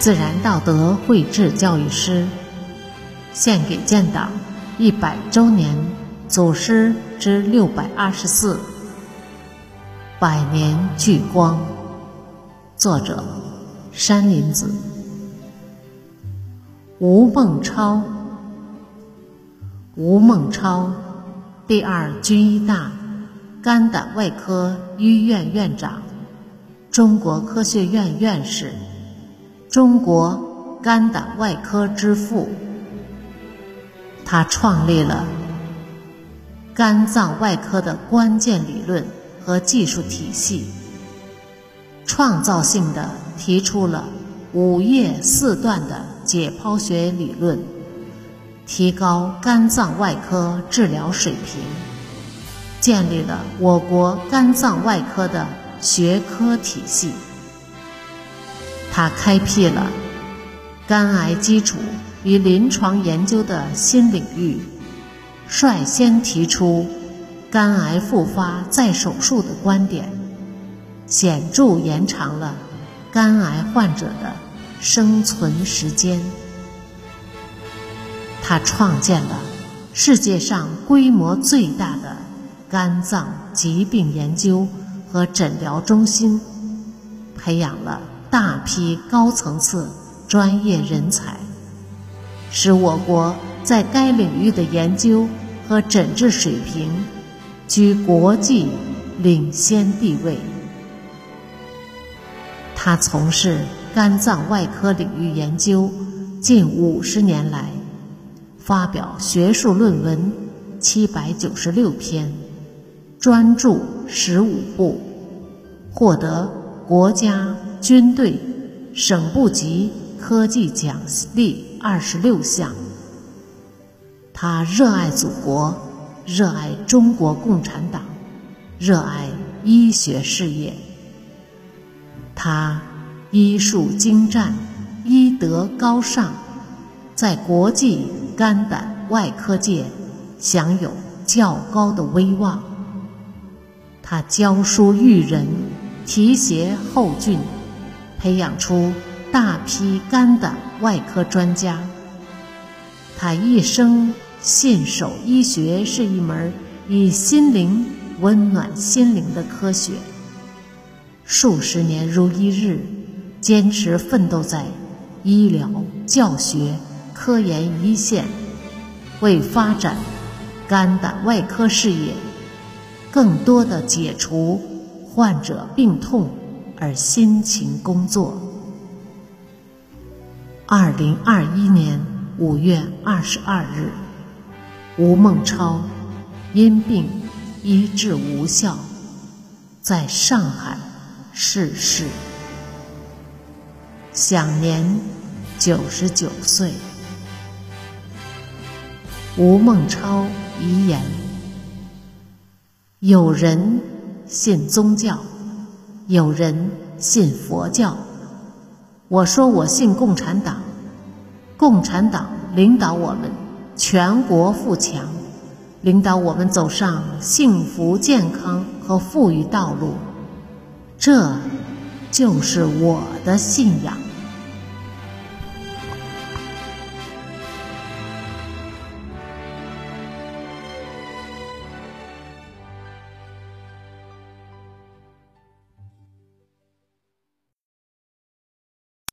自然道德绘制教育师，献给建党一百周年祖师之六百二十四，百年聚光。作者：山林子。吴孟超，吴孟超，第二军医大肝胆外科医院院长，中国科学院院士。中国肝胆外科之父，他创立了肝脏外科的关键理论和技术体系，创造性的提出了五叶四段的解剖学理论，提高肝脏外科治疗水平，建立了我国肝脏外科的学科体系。他开辟了肝癌基础与临床研究的新领域，率先提出肝癌复发再手术的观点，显著延长了肝癌患者的生存时间。他创建了世界上规模最大的肝脏疾病研究和诊疗中心，培养了。大批高层次专业人才，使我国在该领域的研究和诊治水平居国际领先地位。他从事肝脏外科领域研究近五十年来，发表学术论文七百九十六篇，专著十五部，获得国家。军队、省部级科技奖励二十六项。他热爱祖国，热爱中国共产党，热爱医学事业。他医术精湛，医德高尚，在国际肝胆外科界享有较高的威望。他教书育人，提携后进。培养出大批肝胆外科专家。他一生信守医学是一门以心灵温暖心灵的科学，数十年如一日，坚持奋斗在医疗、教学、科研一线，为发展肝胆外科事业，更多的解除患者病痛。而辛勤工作。二零二一年五月二十二日，吴孟超因病医治无效，在上海逝世，享年九十九岁。吴孟超遗言：有人信宗教。有人信佛教，我说我信共产党。共产党领导我们全国富强，领导我们走上幸福、健康和富裕道路，这就是我的信仰。